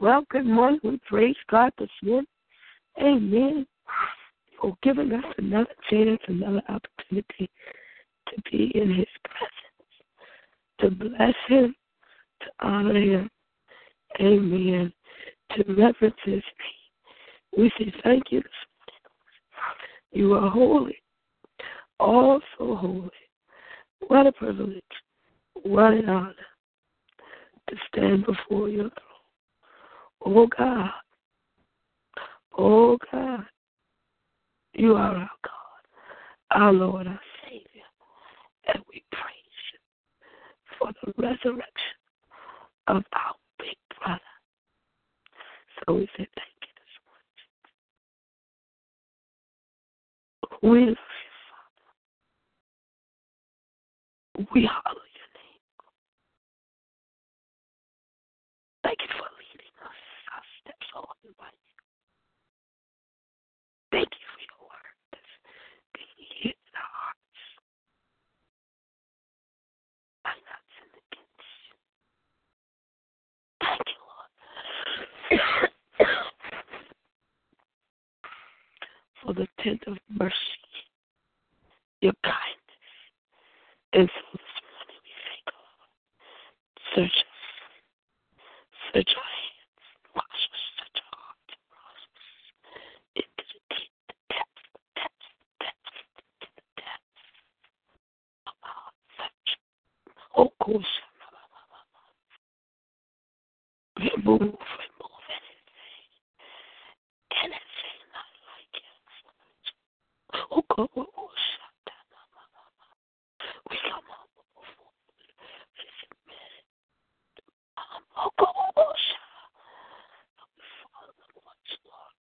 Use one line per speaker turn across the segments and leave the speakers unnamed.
Well, good morning. We praise God this morning. Amen. For giving us another chance, another opportunity to be in His presence, to bless Him, to honor Him. Amen. To reverence His name. We say thank you. You are holy, all so holy. What a privilege, what an honor to stand before throne. Oh God, oh God, you are our God, our Lord, our Savior, and we praise you for the resurrection of our big brother. So we say thank you this morning. We love you, Father. We hallow your name. Thank you for leading us our steps ordered by you. Thank you for your word in our hearts. I'm not sinning against you. Thank you, Lord. for the tender mercy, your kindness. And so this morning we say, God, search us. Search our hands. Wash us. Search our hearts. and Wash us into the deep, the depths, the depths, the depths, to the depths of our heart. Search. Gosh. Remove, remove anything. Anything not like you. Oh, God. Oh, oh, shut We come up before you. This minute. Um, oh, God. Oh, oh, shut Father, what's Lord?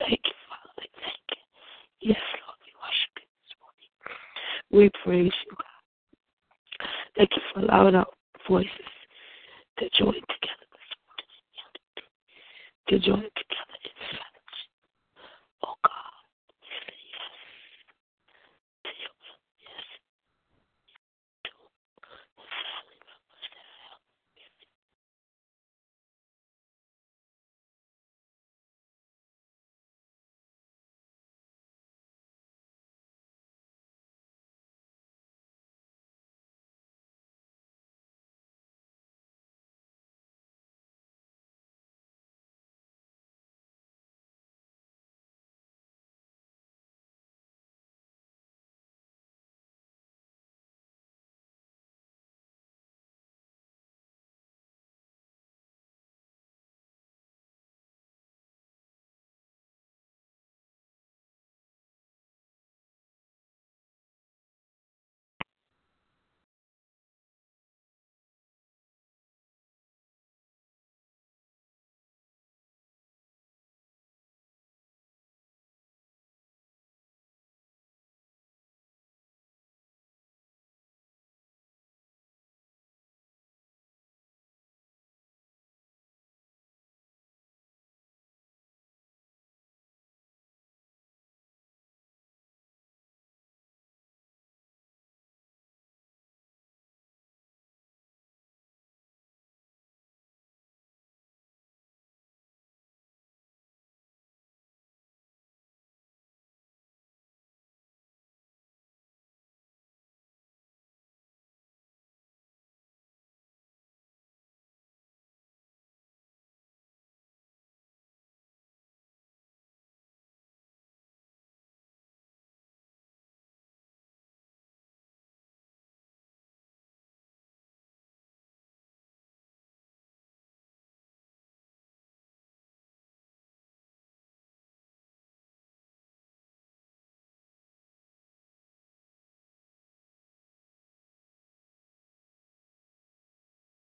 Thank you, Father. Thank you. Yes, Lord, we worship you this morning. We praise you, God. Thank you for allowing our voices to join together this morning. To join together in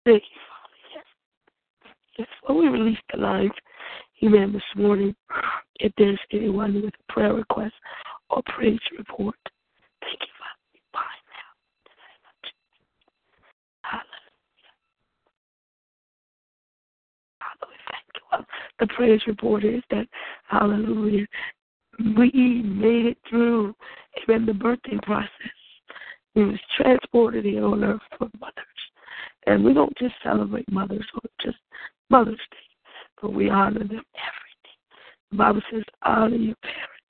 Yes. Yes. We release the lines, amen, this morning. If there's anyone with a prayer request or praise report, thank you, Father. Bind now the. Hallelujah. Father, thank you. Well, the praise report is that, hallelujah, we made it through, amen, the birthing process. We was transported here on earth for mothers. And we don't just celebrate mothers or just Mother's Day, but we honor them every day. The Bible says, honor your parents.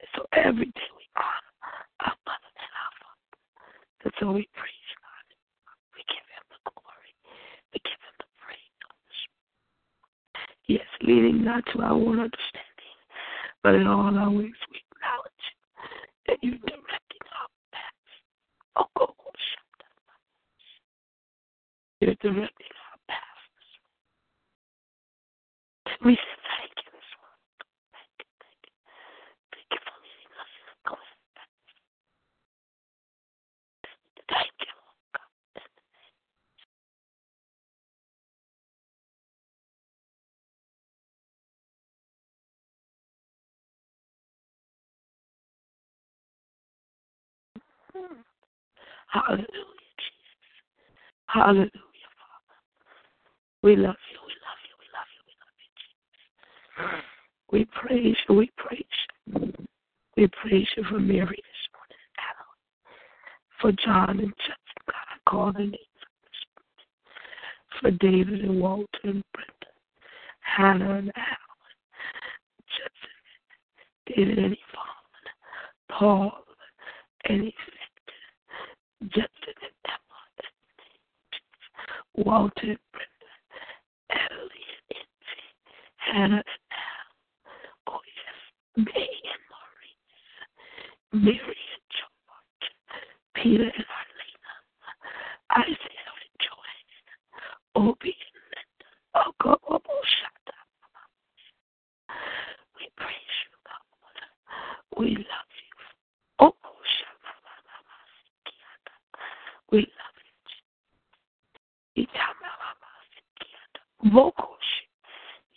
And so every day we honor our mother and our father. And so we praise God. We give him the glory. We give him the praise. Yes, leading not to our own understanding, but in all our ways we acknowledge that you're directing our paths. Oh, go, go, shut up. You're directing our paths. We thank you this morning. Thank you, thank you. Thank you for leading us in the good path. Thank you, Lord God. Hmm. Hallelujah, Jesus. Hallelujah. We love you, we love you, we love you, we love you. We praise you, we praise you. We praise you for Mary this morning, Adeline. For John and God, I call their names this morning. For David and Walter and Brenda, Hannah and Alan, Justin, David and Yvonne, Paul and Effect, Justin and Emma, Walter and Brenda, Ellie and Envy, Hannah and Al, oh and Maurice, Mary and George, Peter and Arlena, Isaiah and Joanne, Obie and Linda, oh. We praise you, God. We love you. Oh. We love you. Itamamamasikiata.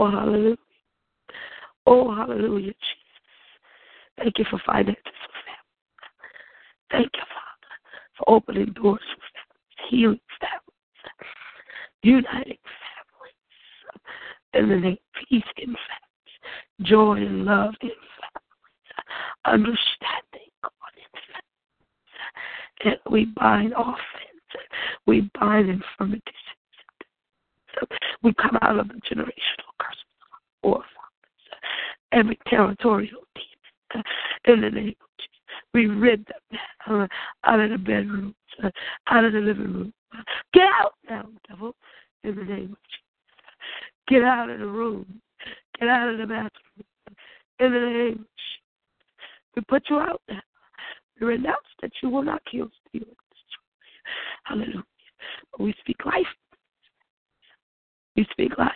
Oh, hallelujah. Oh, hallelujah, Jesus. Thank you for finances oh, for family. Thank you, Father, for opening doors oh, for families, healing families, uniting families. In the name of peace in families, joy and love in families, understanding God in families. And we bind offense. We bind infirmities. We come out of the generational curse or every territorial demon in the name of Jesus. We rid them uh, out of the bedrooms, uh, out of the living room. Get out now, devil, in the name of Jesus. Get out of the room. Get out of the bathroom. Uh, in the name of Jesus. We put you out now. We renounce that you will not kill, steal, and destroy. Hallelujah. We speak life. We speak life.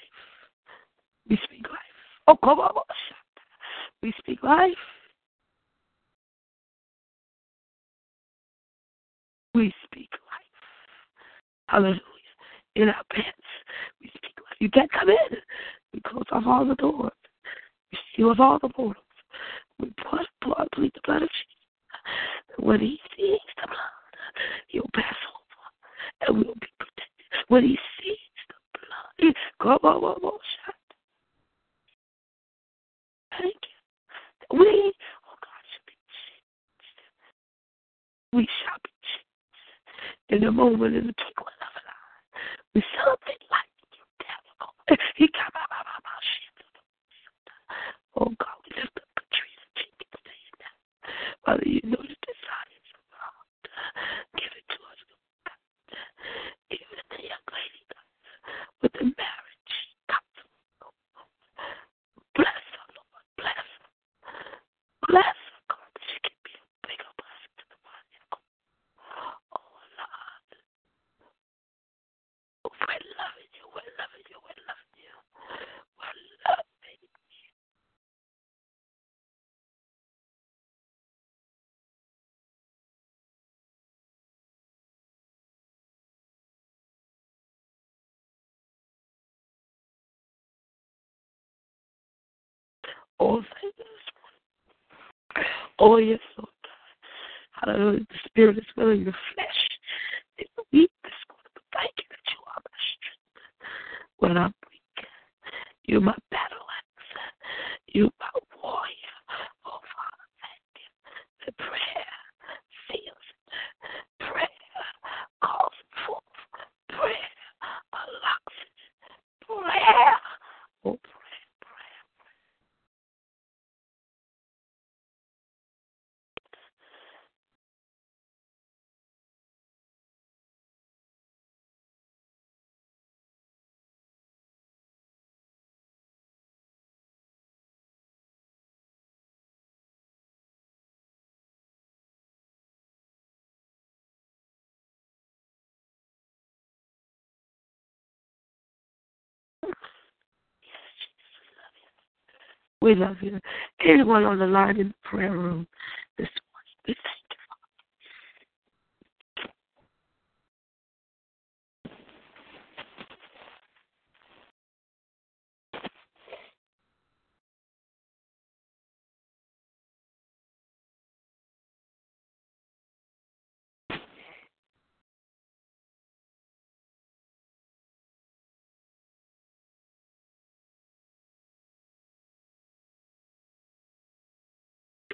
We speak life. Oh, come on. We speak life. We speak life. Hallelujah. In our pants, we speak life. You can't come in. We close off all the doors. We seal all the portals. We put blood, plead the blood of Jesus. When he sees the blood, he'll pass over and we'll be protected. When he sees Thank you. We, oh God, should be changed. We shall be changed. In a moment, in the twinkling of an eye, we life in your devil. He come. Oh God, we lift up Patrice Jenkins to you now. Father, you know the desires of heart. Give it to us, God. Even the young lady, God, with the marriage. God, bless her, Lord. Bless her. Bless her, God, that she can be a bigger blessing to the body of God. Oh, Lord. Oh, we're loving you. We're loving you. We're loving you. We're loving you. Oh, yes, Lord God. Hallelujah. The spirit is willing, the flesh is weak this morning. But thank you that you are my strength when I'm weak. You're my battle axe. You're my warrior. Oh, Father, thank you. The prayer feels it. Prayer calls it forth. Prayer unlocks it. Prayer. Oh, prayer, prayer. We love you. Anyone on the line in the prayer room this morning, we thank you.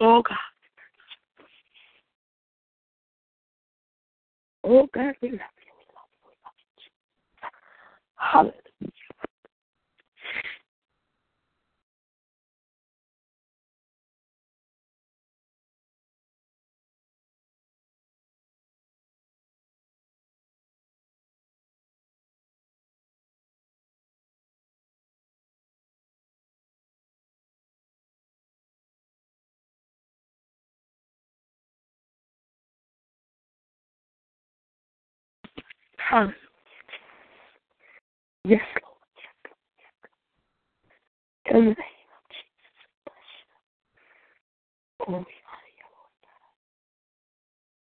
Oh God. Oh God, we love you. We love you. We love you. Hallelujah. Hallelujah. Yes, Lord. In the name of Jesus, bless you. Oh, we honor you, Lord God.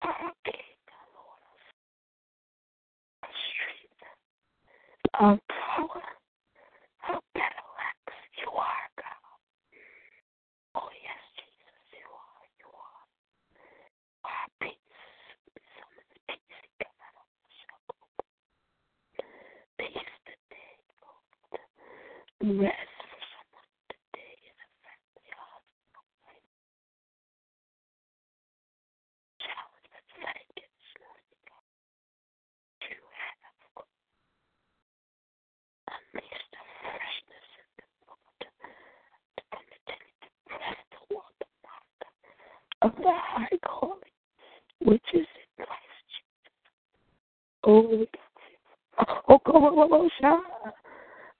Our King, our Lord, our strength, our power, our battle axe. You are God. Oh, yes, Jesus, you are. You are. Our peace. Some of the peace you got out of the circle. Peace today, Lord. Rest for someone today in a family hospital. Challenge that's fighting this morning, God. You have unleash the freshness in them, Lord, to continue to press toward the mark of the high calling which is in Christ Jesus. Oh. Oh, come on, come on, shout.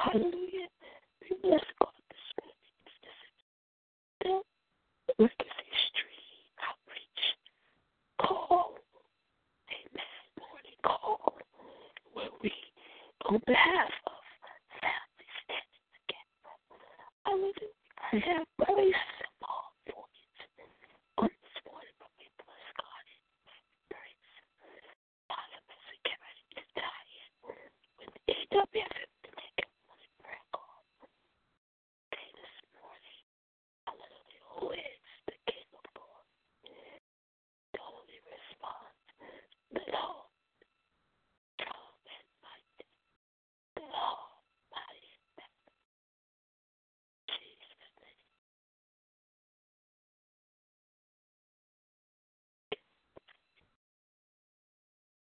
hallelujah. We bless God this morning. This Legacy Street Outreach call. Amen. Morning call. Where we, on behalf of families standing together, hallelujah. I have very simple points on this morning, but we bless God and praise Him. Father, as we get ready to tie in with EWF to take a morning prayer call. Okay, this morning, hallelujah, who is the King of glory? The only response, the Lord, strong and mighty, the Almighty, Jesus' name.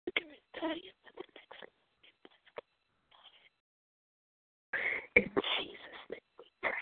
We can retire with the next one. In Jesus' name we pray.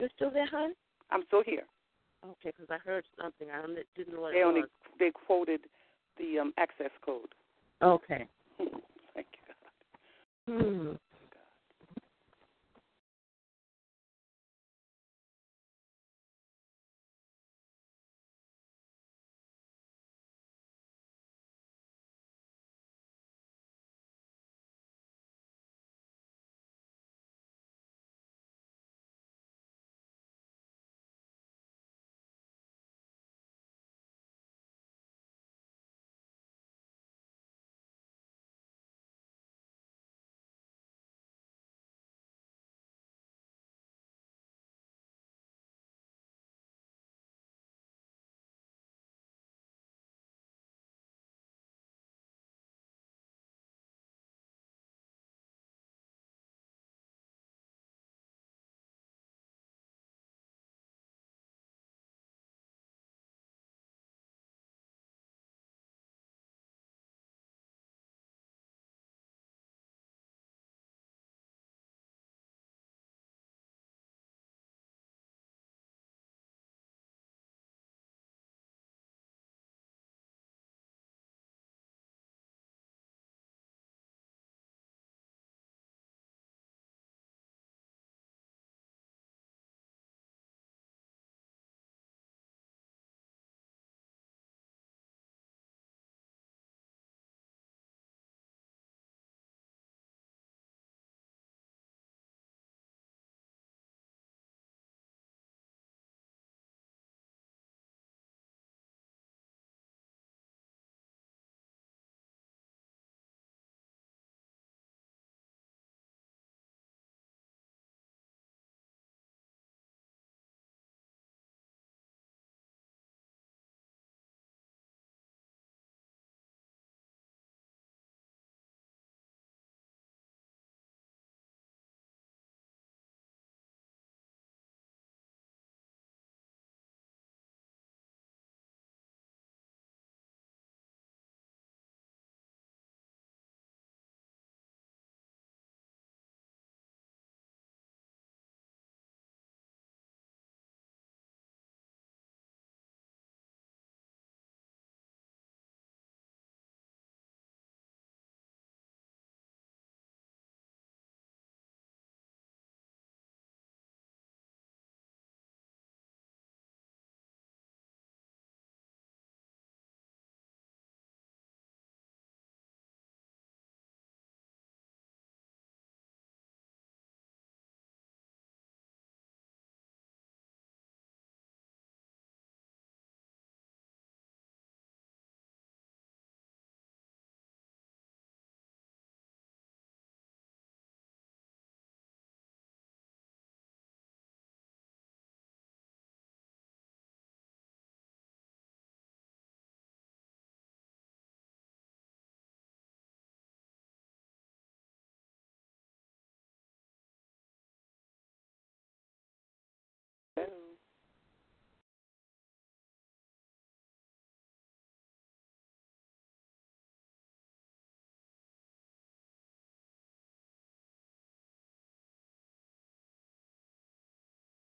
You still there, hon?
I'm still here.
Okay, because I heard something. I didn't know what
They
it
only
was.
they quoted the um, access code.
Okay.
Thank you. God.
Hmm.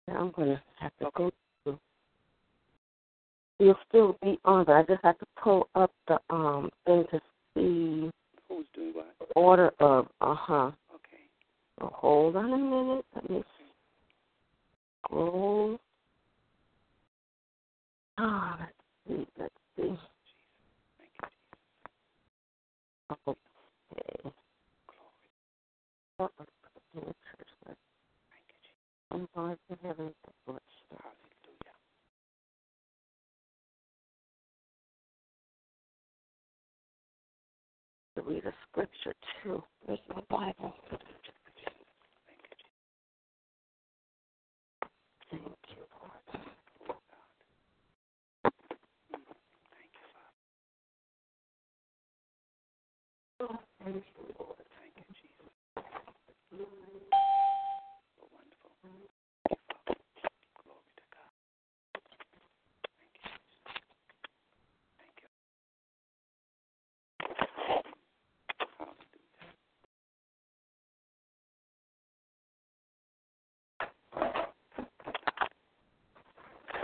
I'm gonna have to go through. You'll still be on, but I just have to pull up the um thing to see
Who's doing what?
the order of. Uh huh.
Okay.
So hold on a minute. Let me scroll. Ah, let's see. Let's see. Okay. What was the church? Let's- I'm going to heaven. Let's start. To read a scripture too. Where's my Bible? Thank you, Lord. Oh, thank you, Lord.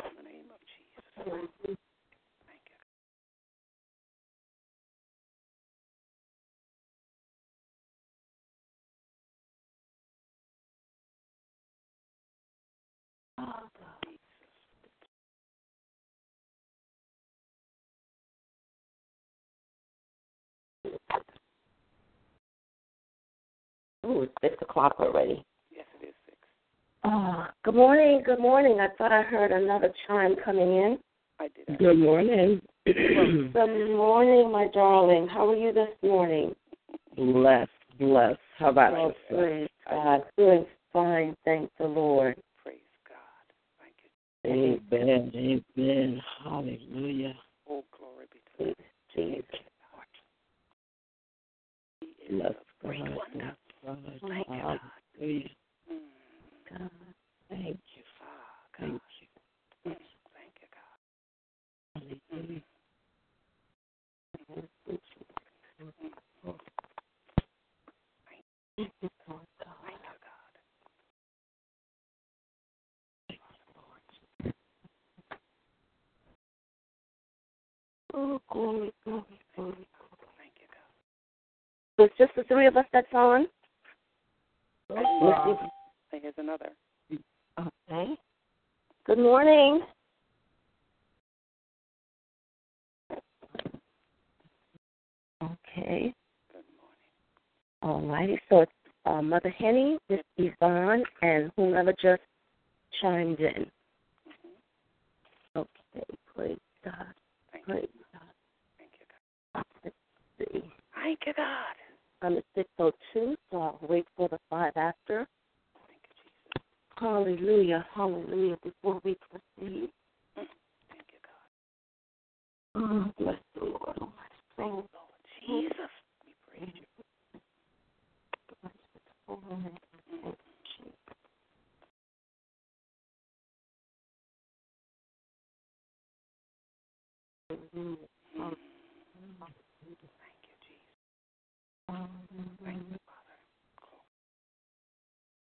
In the name of Jesus. Thank you.
Ooh, it's six o'clock already.
Yes, it is six.
Oh, good morning. Good morning. I thought I heard another chime coming in.
I did.
Good morning.
Good morning, my darling. How are you this morning?
bless, bless. How about
Oh,
yourself?
praise God. Doing fine, thank the Lord.
Praise God. Thank you.
Amen. Amen. Hallelujah.
Oh, glory be to
Jesus.
He is a great wonder.
God.
Thank you, God.
Hallelujah.
Mm.
God.
Thank you.
God.
Thank you.
Mm. Thank you, God.
Hallelujah.
Thank you,
Oh, glory, glory, glory.
Thank you, God.
So it's just the three of us that's on?
Hey, here's another.
Okay. Good morning. Okay.
Good morning.
All righty. So it's uh, Mother Henny, Miss Yvonne, and whomever just chimed in. Okay. Praise God.
Thank.
Praise God.
Thank you, God.
Let's see.
Thank you, God.
I'm at 602, so I'll wait for the five after.
Thank you, Jesus.
Hallelujah. Hallelujah. Before we proceed.
Mm, thank you, God.
Oh, bless the Lord. Oh, my soul.
Lord Jesus, we praise you.
Bless. Thank. Hallelujah.
Mm. Thank you, Jesus. Thank you, Father.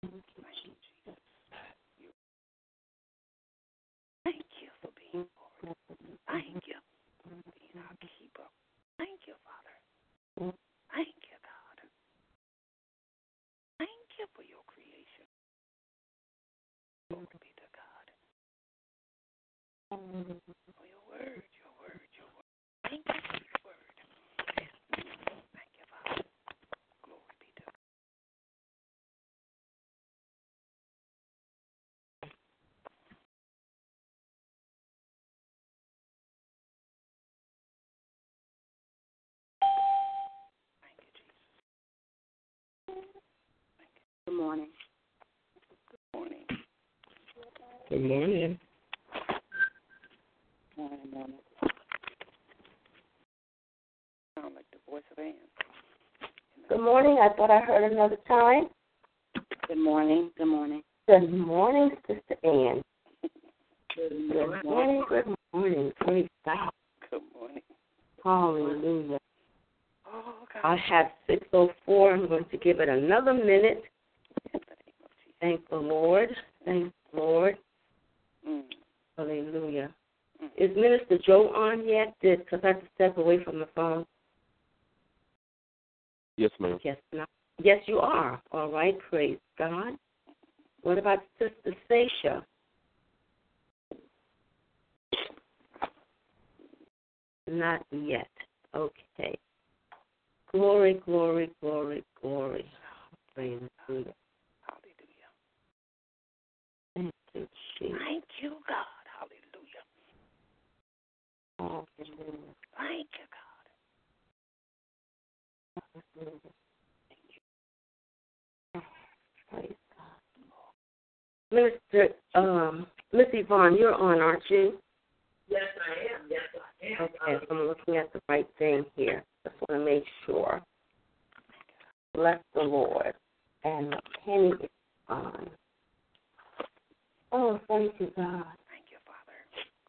Thank you, Jesus. Thank you for being Lord. Thank you for being our keeper. Thank you, Father. Thank you, God. Thank you for your creation. Glory be to God. For your word, your word, your word. Thank you for your word. Thank you, Father. Glory be to God. Thank you, Jesus.
Good morning.
Good morning.
Good morning.
Morning, morning. Sound like the voice of Anne.
Good morning. I thought I heard another time.
Good morning. Good morning.
Good morning, Sister Ann.
Good
Good morning. Good morning. Praise God.
Good morning.
Hallelujah.
Oh, God.
I have 604. I'm going to give it another minute.
In the name of Jesus.
Thank the Lord. Thank Lord.
Mm.
Hallelujah.
Mm.
Is Minister Joe on yet? Because I have to step away from the phone.
Yes, ma'am.
Yes, no. Yes, you are. All right. Praise God. What about Sister Sasha? Not yet. Okay. Glory, glory, glory, glory.
Hallelujah.
Thank you, Jesus.
Thank you, God. Hallelujah.
Hallelujah.
Thank you, God.
Praise God. Minister, um, Miss Yvonne, you're on, aren't you?
Yes, I am. Yes, I am.
Okay, I'm looking at the right thing here. Just want to make sure. Bless the Lord. And Penny is on. Oh, thank you, God.
Thank you, Father.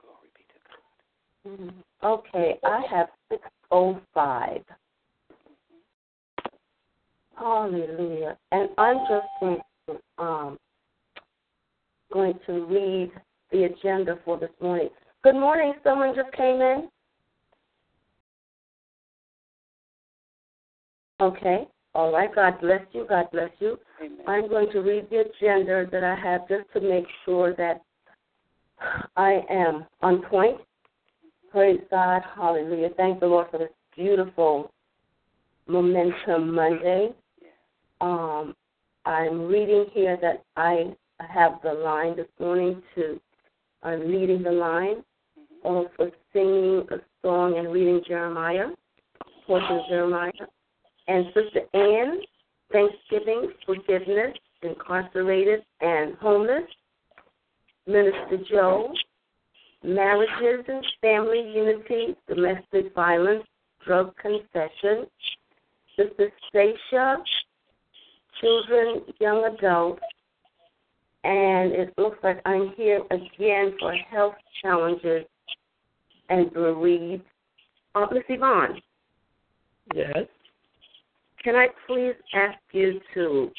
Glory be to God.
Mhm. Okay, I have 605. Hallelujah. And I'm just going to, um, going to read the agenda for this morning. Good morning. Someone just came in. Okay. All right. God bless you. God bless you.
Amen.
I'm going to read the agenda that I have just to make sure that I am on point. Praise God. Hallelujah. Thank the Lord for this beautiful Momentum Monday. Um, I'm reading here that I have the line this morning to, I'm leading the line also singing a song and reading Jeremiah, portion of Jeremiah. And Sister Ann, Thanksgiving, forgiveness, incarcerated and homeless. Minister Joe, marriages and family unity, domestic violence, drug confession. Sister Stacia, children, young adults. And it looks like I'm here again for health challenges and bereaved. Uh, Miss Yvonne,
Yes.
Can I please ask you to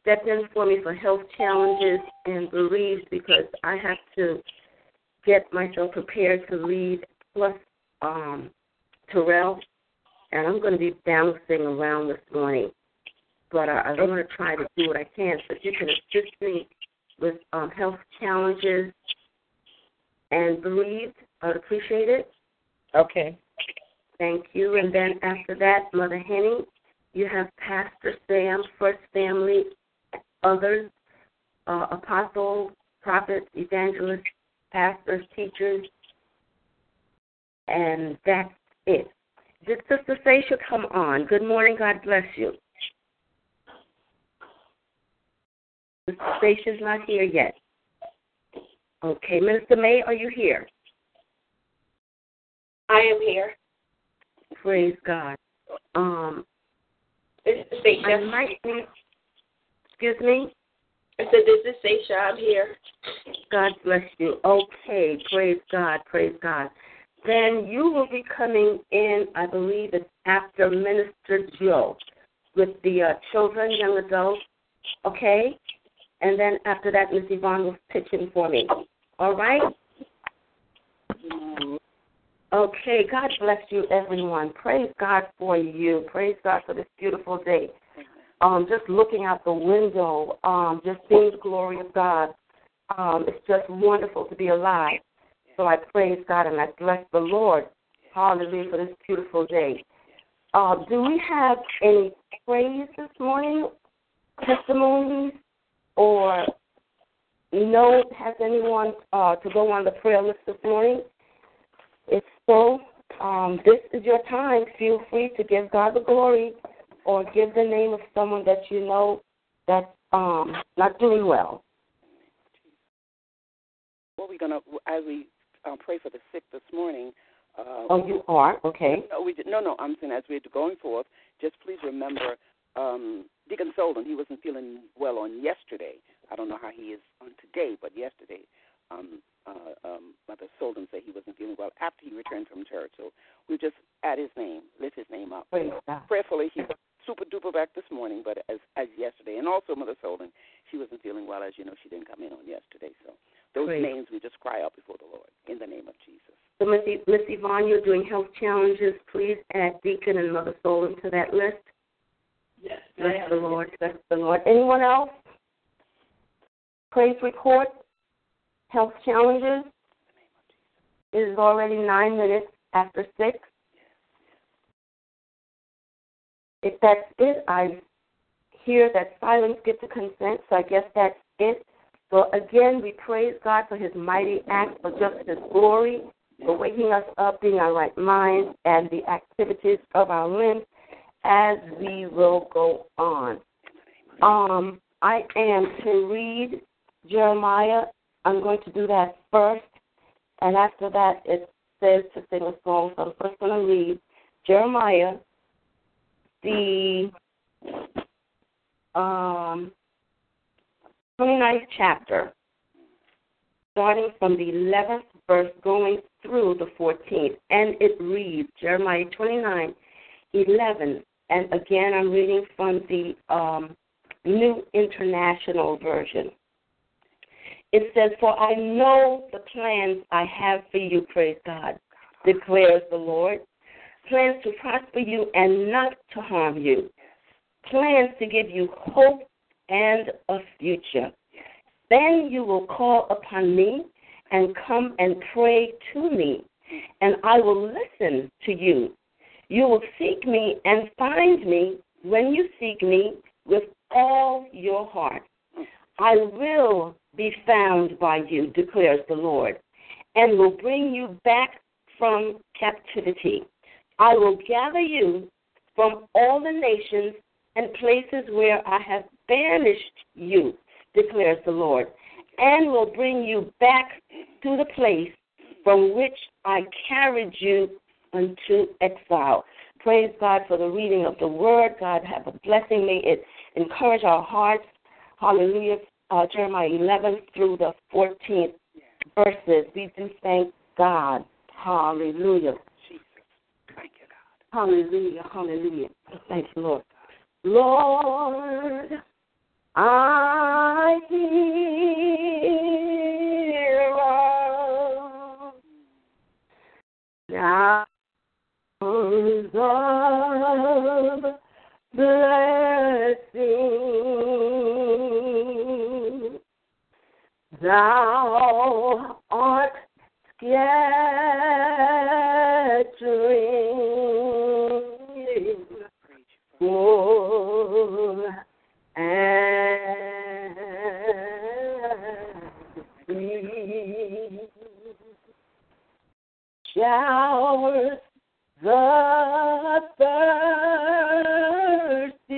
step in for me for health challenges and bereaved because I have to get myself prepared to lead plus um, Terrell, and I'm going to be bouncing around this morning. But I, I'm going to try to do what I can. So if you can assist me with um, health challenges and bereaved, I would appreciate it.
Okay.
Thank you. And then after that, Mother Henny, you have Pastor Sam, First Family, others, uh, apostles, prophets, evangelists, pastors, teachers, and that's it. Did Sister Sasha come on? Good morning. God bless you. Sister Sasha's not here yet. Okay, Minister May, are you here?
I am here.
Praise God. Um,
This is Seisha.
might excuse me?
I said, this is Seisha. I'm here.
God bless you. Okay, praise God, praise God. Then you will be coming in, I believe it's after Minister Joe with the uh, children, young adults, okay? And then after that, Miss Yvonne will pitch in for me. All right? Okay, God bless you, everyone. Praise God for you. Praise God for this beautiful day. Um, just looking out the window, um, just seeing the glory of God. Um, it's just wonderful to be alive. So I praise God and I bless the Lord. Hallelujah for this beautiful day. Uh, do we have any praise this morning, testimonies, or no? Has anyone uh, to go on the prayer list this morning? If so, um, this is your time. Feel free to give God the glory or give the name of someone that you know that's um, not doing well.
Well, we're gonna as we um, pray for the sick this morning. Uh,
Oh, you are? Okay.
No, we no, no. I'm saying as we're going forth, just please remember um, Deacon Solon. He wasn't feeling well on yesterday. I don't know how he is on today, but yesterday, um, uh, um, Mother Solon said he wasn't feeling well after he returned from church. So we just add his name, lift his name up.
Praise God.
Prayerfully, he's super duper back this morning, but as as yesterday, and also Mother Solon, she wasn't feeling well. As you know, she didn't come in on yesterday. So those
Great.
names we just cry out before the Lord in the name of Jesus.
So, Miss, Y- Miss Yvonne, you're doing health challenges. Please add Deacon and Mother Solon to that list.
Yes,
Bless the Lord. Bless the Lord. Anyone else? Praise report. Health challenges. It is already nine minutes after six. If that's it, I hear that silence gets a consent, so I guess that's it. So again, we praise God for his mighty act, for just his glory, for waking us up, being our right minds, and the activities of our limbs as we will go on. Um, I am to read Jeremiah. I'm going to do that first, and after that, it says to sing a song. So I'm first going to read Jeremiah, the um, 29th chapter, starting from the 11th verse, going through the 14th, and it reads Jeremiah 29, 11. And again, I'm reading from the um, New International Version. It says, For I know the plans I have for you, praise God, declares the Lord. Plans to prosper you and not to harm you. Plans to give you hope and a future. Then you will call upon me and come and pray to me, and I will listen to you. You will seek me and find me when you seek me with all your heart. I will be found by you, declares the Lord, and will bring you back from captivity. I will gather you from all the nations and places where I have banished you, declares the Lord, and will bring you back to the place from which I carried you unto exile. Praise God for the reading of the word. God have a blessing. May it encourage our hearts. Hallelujah. Uh, Jeremiah 11 through the 14th verses. We do thank God. Hallelujah.
Jesus. Thank you, God.
Hallelujah. Hallelujah. Thank you, Lord. Lord, I hear of blessing. Thou art scattering for and free. Showers the thirsty,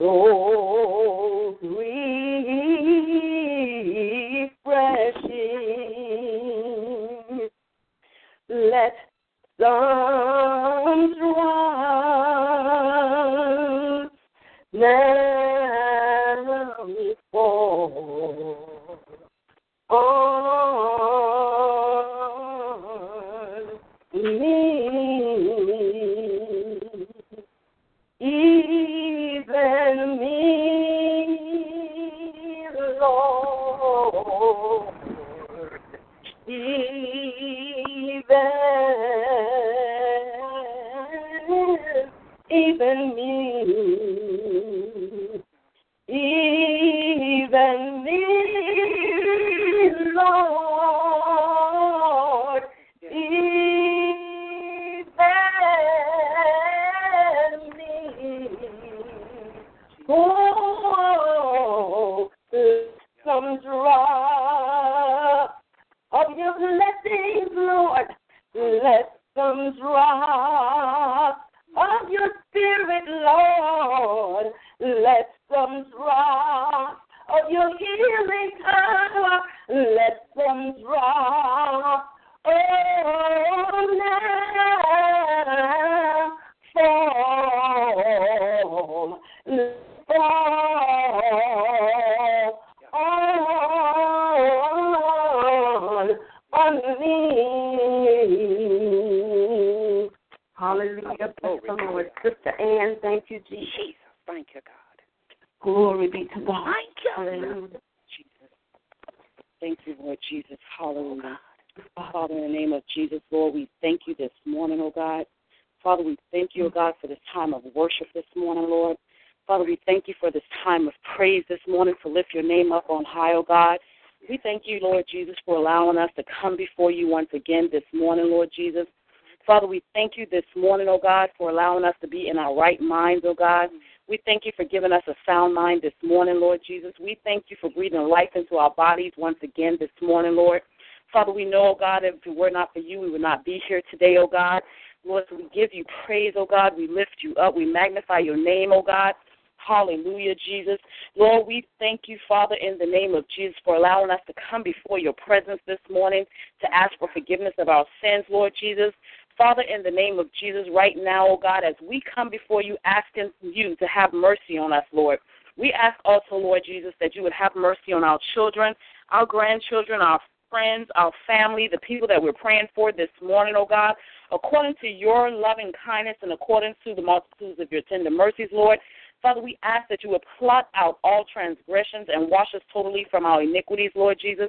souls storms rise oh
God.
We thank you, Lord Jesus, for allowing us to come before you once again this morning, Lord Jesus. Father, we thank you this morning, oh God, for allowing us to be in our right minds, oh God. We thank you for giving us a sound mind this morning, Lord Jesus. We thank you for breathing life into our bodies once again this morning, Lord. Father, we know, oh God, if it were not for you, we would not be here today, oh God. Lord, so we give you praise, oh God. We lift you up. We magnify your name, oh God. Hallelujah, Jesus. Lord, we thank you, Father, in the name of Jesus, for allowing us to come before your presence this morning to ask for forgiveness of our sins, Lord Jesus. Father, in the name of Jesus, right now, oh God, as we come before you asking you to have mercy on us, Lord. We ask also, Lord Jesus, that you would have mercy on our children, our grandchildren, our friends, our family, the people that we're praying for this morning, oh God, according to your loving kindness and according to the multitudes of your tender mercies, Lord. Father, we ask that you would blot out all transgressions and wash us totally from our iniquities, Lord Jesus.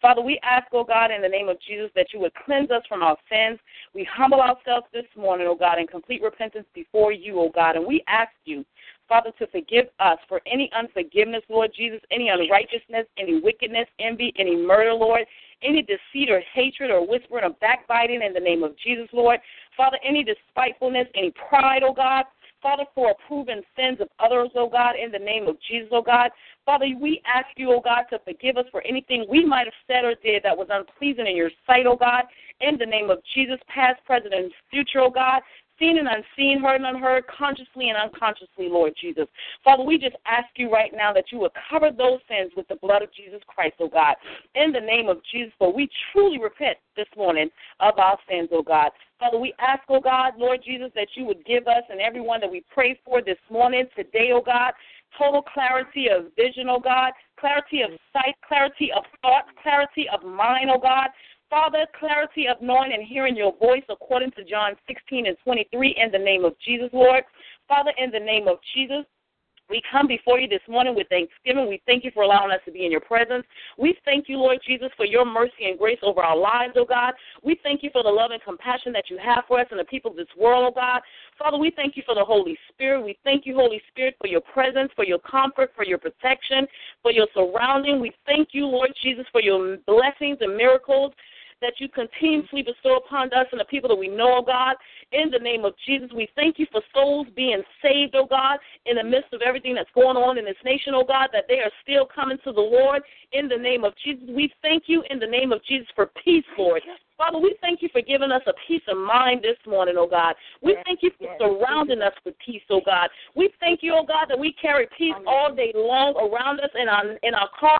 Father, we ask, oh God, in the name of Jesus, that you would cleanse us from our sins. We humble ourselves this morning, oh God, in complete repentance before you, oh God, and we ask you, Father, to forgive us for any unforgiveness, Lord Jesus, any unrighteousness, any wickedness, envy, any murder, Lord, any deceit or hatred or whispering or backbiting in the name of Jesus, Lord. Father, any despitefulness, any pride, oh God. Father, for approving sins of others, oh God, in the name of Jesus, oh God. Father, we ask you, oh God, to forgive us for anything we might have said or did that was unpleasing in your sight, oh God, in the name of Jesus, past, present, and future, oh God seen and unseen, heard and unheard, consciously and unconsciously, Lord Jesus. Father, we just ask you right now that you would cover those sins with the blood of Jesus Christ, oh God, in the name of Jesus. For we truly repent this morning of our sins, oh God. Father, we ask, oh God, Lord Jesus, that you would give us and everyone that we pray for this morning, today, oh God, total clarity of vision, oh God, clarity of sight, clarity of thought, clarity of mind, oh God. Father, clarity of knowing and hearing your voice according to John 16 and 23 in the name of Jesus, Lord. Father, in the name of Jesus, we come before you this morning with thanksgiving. We thank you for allowing us to be in your presence. We thank you, Lord Jesus, for your mercy and grace over our lives, oh God. We thank you for the love and compassion that you have for us and the people of this world, oh God. Father, we thank you for the Holy Spirit. We thank you, Holy Spirit, for your presence, for your comfort, for your protection, for your surrounding. We thank you, Lord Jesus, for your blessings and miracles that you continuously bestow upon us and the people that we know, oh God. In the name of Jesus, we thank you for souls being saved, oh God, in the midst of everything that's going on in this nation, oh God, that they are still coming to the Lord. In the name of Jesus, we thank you in the name of Jesus for peace, Lord. Father, we thank you for giving us a peace of mind this morning, oh God. We thank you for surrounding us with peace, oh God. We thank you, oh God, that we carry peace all day long around us in our in our cars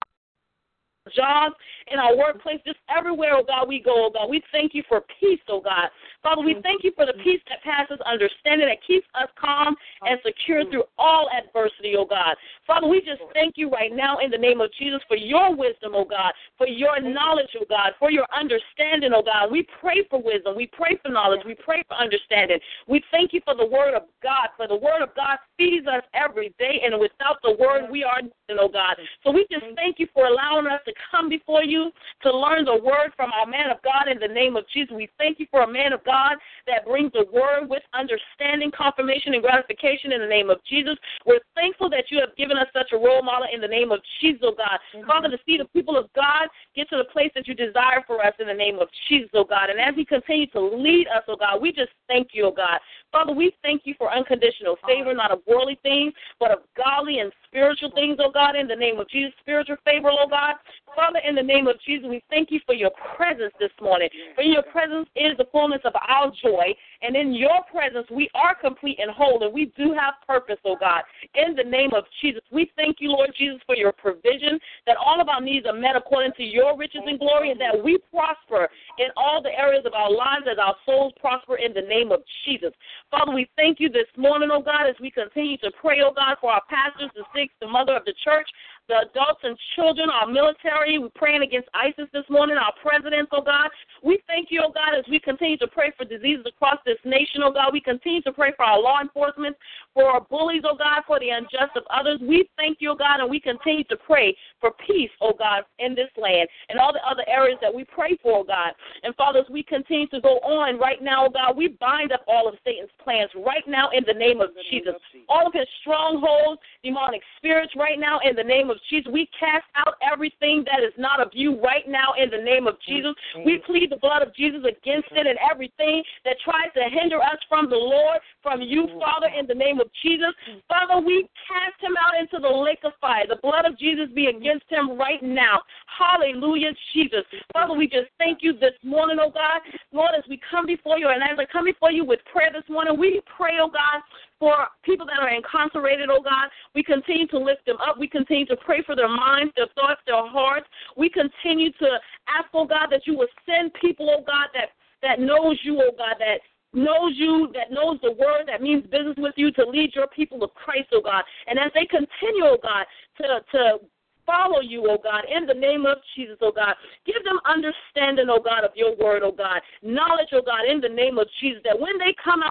jobs, in our workplace, just everywhere, oh God, we go, oh God. We thank you for peace, oh God. Father, we mm. thank you for the peace that passes understanding, that keeps us calm and secure mm. through all adversity, oh God. Father, we just thank you right now in the name of Jesus for your wisdom, oh God, for your knowledge, oh God, for your understanding, oh God. We pray for wisdom. We pray for knowledge. We pray for understanding. We thank you for the word of God, for the word of God feeds us every day, and without the word, we are nothing, oh God. So we just thank you for allowing us to come before you to learn the word from our man of God in the name of Jesus. We thank you for a man of God that brings the word with understanding, confirmation, and gratification in the name of Jesus. We're thankful that you have given us such a role model in the name of Jesus, oh God. Mm-hmm. Father, to see the people of God get to the place that you desire for us in the name of Jesus, oh God. And as He continues to lead us, oh God, we just thank you, oh God. Father, we thank you for unconditional favor, not of worldly things, but of godly and spiritual things, oh God, in the name of Jesus. Spiritual favor, oh God. Father, in the name of Jesus, we thank you for your presence this morning. For your presence is the fullness of our joy, and in your presence we are complete and whole, and we do have purpose, oh God. In the name of Jesus, we thank you, Lord Jesus, for your provision, that all of our needs are met according to your riches and glory, and that we prosper in all the areas of our lives as our souls prosper in the name of Jesus. Father, we thank you this morning, oh God, as we continue to pray, oh God, for our pastors, the sick, the mother of the church, the adults and children, our military. We're praying against ISIS this morning, our presidents, oh God. We thank you, oh God, as we continue to pray for diseases across this nation, oh God. We continue to pray for our law enforcement, for our bullies, oh God, for the unjust of others. We thank you, oh God, and we continue to pray for peace, oh God, in this land and all the other areas that we pray for, oh God. And Father, as we continue to go on right now, oh God, we bind up all of Satan's plans right now in the name of Jesus. All of his strongholds, demonic spirits right now in the name of Jesus. We cast out everything that is not of you right now in the name of Jesus. Mm-hmm. We plead the blood of Jesus against it and everything that tries to hinder us from the Lord, from you, mm-hmm. Father, in the name of Jesus. Mm-hmm. Father, we cast him out into the lake of fire. The blood of Jesus be against him right now. Hallelujah, Jesus. Father, we just thank you this morning, oh God. Lord, as we come before you, and as I come before you with prayer this morning, we pray, oh God, for people that are incarcerated, oh God. We continue to lift them up. We continue to pray for their minds, their thoughts, their hearts. We continue to ask, oh God, that you will send people, oh God, that that knows you, oh God, that knows you, that knows the word, that means business with you to lead your people to Christ, oh God. And as they continue, oh God, to to follow you, oh God, in the name of Jesus, oh God. Give them understanding, oh God, of your word, oh God. Knowledge, oh God, in the name of Jesus, that when they come out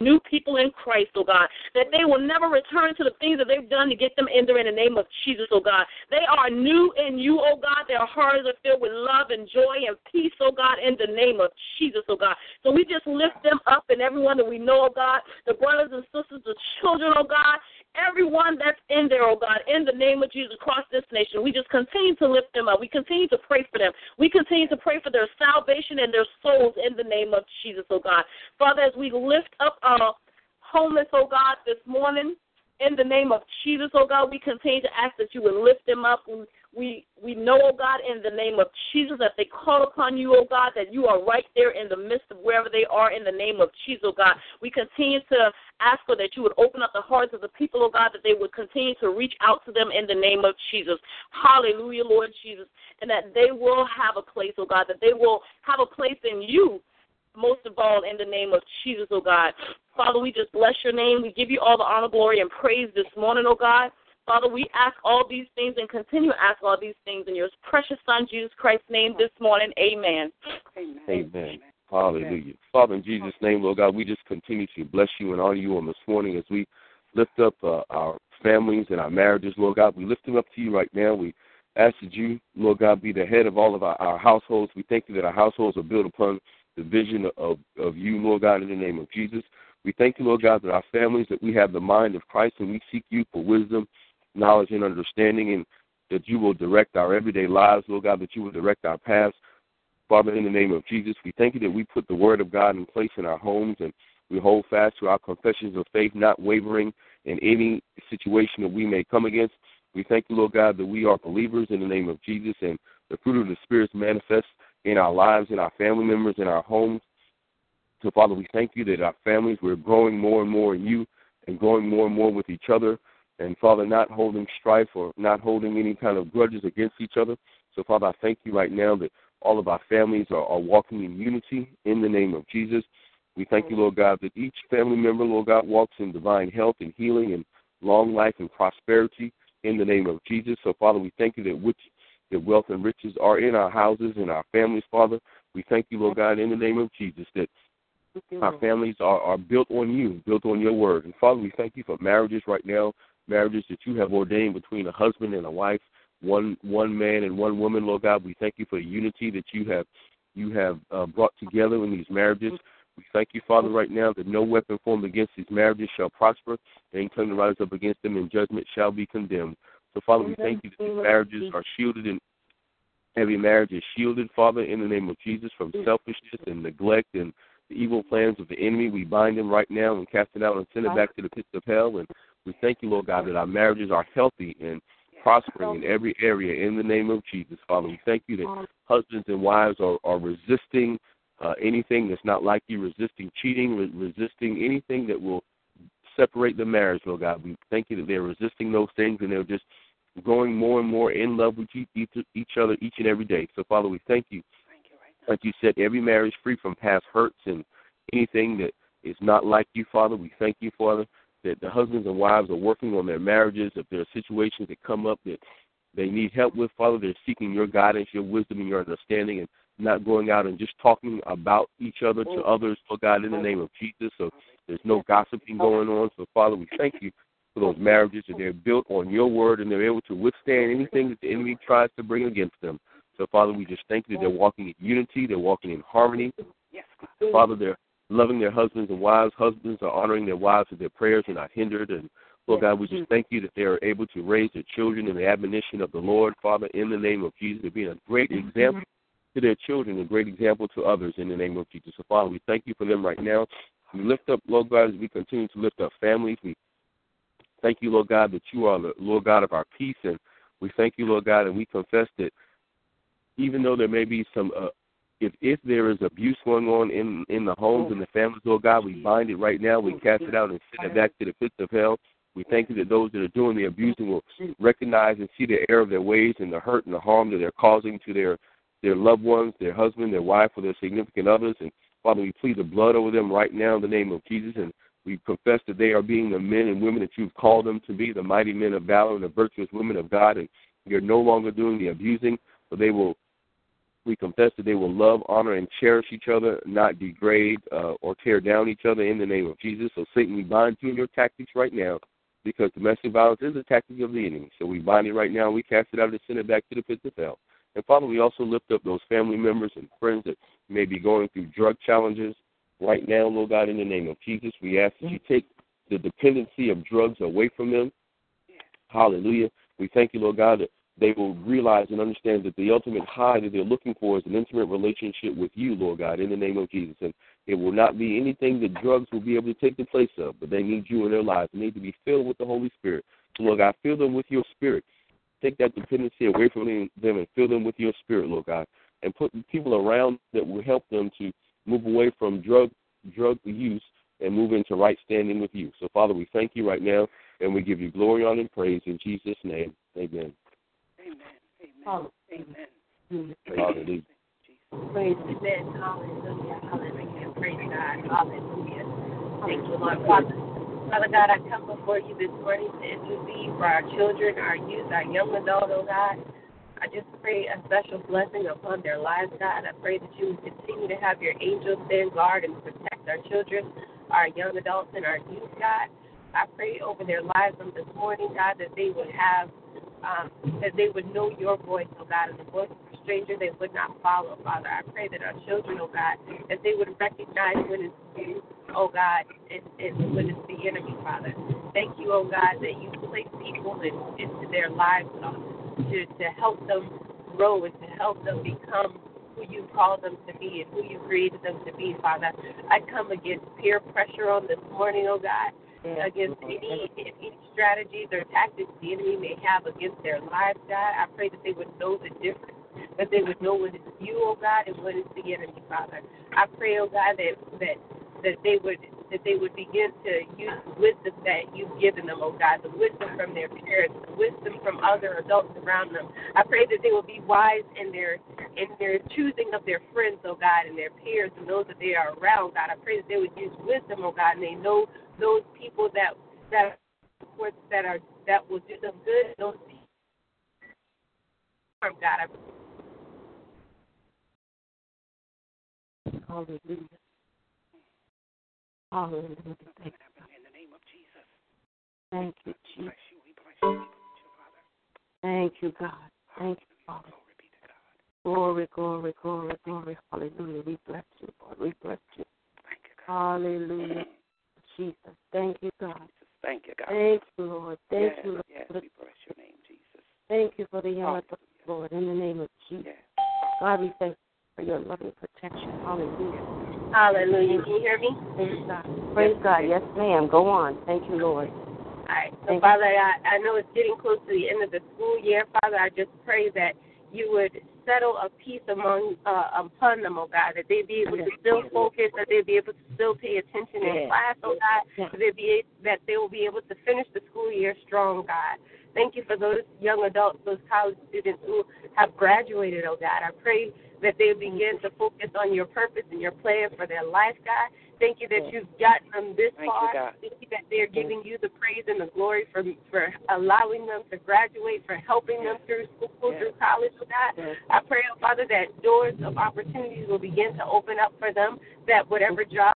new people in Christ, oh God, that they will never return to the things that they've done to get them in there in the name of Jesus, oh God. They are new in you, oh God. Their hearts are filled with love and joy and peace, oh God, in the name of Jesus, oh God. So we just lift them up and everyone that we know, oh God, the brothers and sisters, the children, oh God, everyone that's in there, oh God, in the name of Jesus across this nation. We just continue to lift them up. We continue to pray for them. We continue to pray for their salvation and their souls in the name of Jesus, oh God. Father, as we lift up our homeless, oh God, this morning, in the name of Jesus, oh God, we continue to ask that you would lift them up. We we, know, oh God, in the name of Jesus, that they call upon you, oh God, that you are right there in the midst of wherever they are in the name of Jesus, oh God. We continue to ask for that you would open up the hearts of the people, oh God, that they would continue to reach out to them in the name of Jesus. Hallelujah, Lord Jesus. And that they will have a place, oh God, that they will have a place in you most of all in the name of Jesus, oh God. Father, we just bless your name. We give you all the honor, glory, and praise this morning, oh God. Father, we ask all these things and continue to ask all these things in your precious Son, Jesus Christ's name this morning. Amen.
Amen. Amen. Hallelujah. Father, in Jesus' name, Lord God, we just continue to bless you and honor you on this morning as we lift up uh, our families and our marriages, Lord God. We lift them up to you right now. We ask that you, Lord God, be the head of all of our, our households. We thank you that our households are built upon the vision of, of you, Lord God, in the name of Jesus. We thank you, Lord God, that our families, that we have the mind of Christ and we seek you for wisdom, knowledge, and understanding, and that you will direct our everyday lives, Lord God, that you will direct our paths. Father, in the name of Jesus, we thank you that we put the word of God in place in our homes and we hold fast to our confessions of faith, not wavering in any situation that we may come against. We thank you, Lord God, that we are believers in the name of Jesus and the fruit of the Spirit manifests in our lives, in our family members, in our homes. So, Father, we thank you that our families, we're growing more and more in you and growing more and more with each other. And, Father, not holding strife or not holding any kind of grudges against each other. So, Father, I thank you right now that all of our families are, are walking in unity in the name of Jesus. We thank you, Lord God, that each family member, Lord God, walks in divine health and healing and long life and prosperity in the name of Jesus. So, Father, we thank you that which that wealth and riches are in our houses and our families, Father. We thank you, Lord God, in the name of Jesus, that our families are, are built on you, built on your word. And Father, we thank you for marriages right now, marriages that you have ordained between a husband and a wife, one one man and one woman, Lord God. We thank you for the unity that you have you have uh, brought together in these marriages. We thank you, Father, right now that no weapon formed against these marriages shall prosper, and any tongue that rises up against them in judgment shall be condemned. So, Father, we thank you that these marriages are shielded and every marriage is shielded, Father, in the name of Jesus, from selfishness and neglect and the evil plans of the enemy. We bind them right now and cast it out and send it back to the pits of hell. And we thank you, Lord God, that our marriages are healthy and prospering in every area in the name of Jesus, Father. We thank you that husbands and wives are, are resisting uh, anything that's not like you, resisting cheating, re- resisting anything that will separate the marriage, Lord God. We thank you that they're resisting those things and they're just growing more and more in love with each, each other each and every day. So, Father, we thank you.
Thank you right
like you said, every marriage free from past hurts and anything that is not like you, Father. We thank you, Father, that the husbands and wives are working on their marriages. If there are situations that come up that they need help with, Father, they're seeking your guidance, your wisdom, and your understanding. And not going out and just talking about each other to mm. others, Lord God, in the name of Jesus. So there's no gossiping oh. going on. So, Father, we thank you for those marriages that they're built on your word and they're able to withstand anything that the enemy tries to bring against them. So, Father, we just thank you that they're walking in unity, they're walking in harmony. Father, they're loving their husbands and wives. Husbands are honoring their wives with their prayers are not hindered. And Lord God, we just thank you that they are able to raise their children in the admonition of the Lord, Father, in the name of Jesus, to being a great example to their children, a great example to others in the name of Jesus. So, Father, we thank you for them right now. We lift up, Lord God, as we continue to lift up families. We thank you, Lord God, that you are the Lord God of our peace. And we thank you, Lord God, and we confess that even though there may be some uh, if if there is abuse going on in in the homes and the families, Lord God, we bind it right now. We cast it out and send it back to the pits of hell. We thank you that those that are doing the abusing will recognize and see the error of their ways and the hurt and the harm that they're causing to their their loved ones, their husband, their wife, or their significant others. And Father, we plead the blood over them right now in the name of Jesus. And we confess that they are being the men and women that you've called them to be, the mighty men of valor and the virtuous women of God. And you're no longer doing the abusing, but they will we confess that they will love, honor, and cherish each other, not degrade uh, or tear down each other in the name of Jesus. So, Satan, we bind you your tactics right now because domestic violence is a tactic of the enemy. So, we bind it right now. We cast it out and send it back to the pits of hell. And, Father, we also lift up those family members and friends that may be going through drug challenges right now, Lord God, in the name of Jesus. We ask that you take the dependency of drugs away from them. Hallelujah. We thank you, Lord God, that they will realize and understand that the ultimate high that they're looking for is an intimate relationship with you, Lord God, in the name of Jesus. And it will not be anything that drugs will be able to take the place of, but they need you in their lives. They need to be filled with the Holy Spirit. So, Lord God, fill them with your spirit. Take that dependency away from them and fill them with your spirit, Lord God. And put people around that will help them to move away from drug drug use and move into right standing with you. So, Father, we thank you right now, and we give you glory, honor, and praise in Jesus' name. Amen.
Amen.
Hallelujah.
Praise Amen. Hallelujah. Hallelujah. Praise God. Hallelujah. Thank you, Lord. Father, Father God, I come before you this morning to intercede for our children, our youth, our young adult, oh God. I just pray a special blessing upon their lives, God. I pray that you would continue to have your angels stand guard and protect our children, our young adults, and our youth, God. I pray over their lives on this morning, God, that they would have um, that they would know your voice, oh God, and the voice of a stranger they would not follow, Father. I pray that our children, oh God, that they would recognize when it's you, oh God, and, and when it's the enemy, Father. Thank you, oh God, that you place people in, into their lives uh, to, to help them grow and to help them become who you called them to be and who you created them to be, Father. I come against peer pressure on this morning, oh God against any any strategies or tactics the enemy may have against their lives, God. I pray that they would know the difference, that they would know when it's you, oh God, and when it's the enemy, Father. I pray, oh God, that that that they would that they would begin to use the wisdom that you've given them, oh God, the wisdom from their parents, the wisdom from other adults around them. I pray that they will be wise in their in their choosing of their friends, oh God, and their peers and those that they are around, God. I pray that they would use wisdom, oh God, and they know those people that that that are that will do them good, those people harm, God.
Hallelujah. Hallelujah. Thank you.
In the name of Jesus.
Thank you, Jesus.
Bless you. We bless you. We bless you, Father.
Thank you, God. Thank you, Father.
Glory be to God.
Glory, glory, glory, glory. Hallelujah. We bless you, Lord. We bless you.
Thank you, God.
Hallelujah. Jesus. Thank you, God.
Thank you, God.
Thank you, Lord. Thank
yes,
you, Lord.
Yes,
for the-
we bless your name, Jesus.
Thank you for the young
Hallelujah.
adults, Lord, in the name of Jesus.
Yes.
God, we thank you for your loving protection. Hallelujah.
Hallelujah. Can you hear me?
Praise God. Praise God. Yes, ma'am. Go on. Thank you, Lord.
All right. So,
Thank you.
Father, I, I know it's getting close to the end of the school year. Father, I just pray that you would settle a peace among uh, upon them, oh God, that they be able to still focus, that they be able to still pay attention in class, oh God, that they be that they will be able to finish the school year strong, God. Thank you for those young adults, those college students who have graduated, oh God. I pray that they mm-hmm. begin to focus on your purpose and your plan for their life, God. Thank you that you've gotten them this
Thank you,
far.
God.
Thank you that they're mm-hmm. giving you the praise and the glory for for allowing them to graduate, for helping them through school, through college, oh God. I pray, oh Father, that doors of opportunities will begin to open up for them, that whatever mm-hmm. job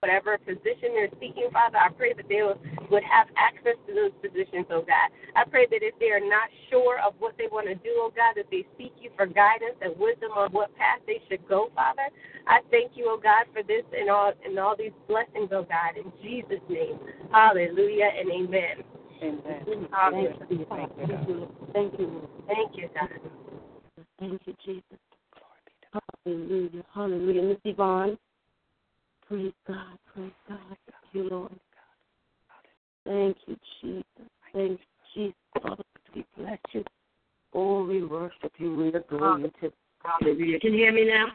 whatever position they're seeking, Father, I pray that they would have access to those positions, oh God. I pray that if they are not sure of what they want to do, oh God, that they seek you for guidance and wisdom on what path they should go, Father. I thank you, oh God, for this and all and all these blessings, oh God, in Jesus' name. Hallelujah and amen.
Amen. Mm-hmm.
Hallelujah.
Thank you, Lord. Thank you,
Thank you, God.
Thank you, Jesus. Hallelujah. Hallelujah. Miss Yvonne. Praise God. Praise God. Thank you, Lord. Thank you, Jesus. Thank you, Jesus. Father, we bless you. Oh, we worship you. We adore you.
Hallelujah. Can you hear me now?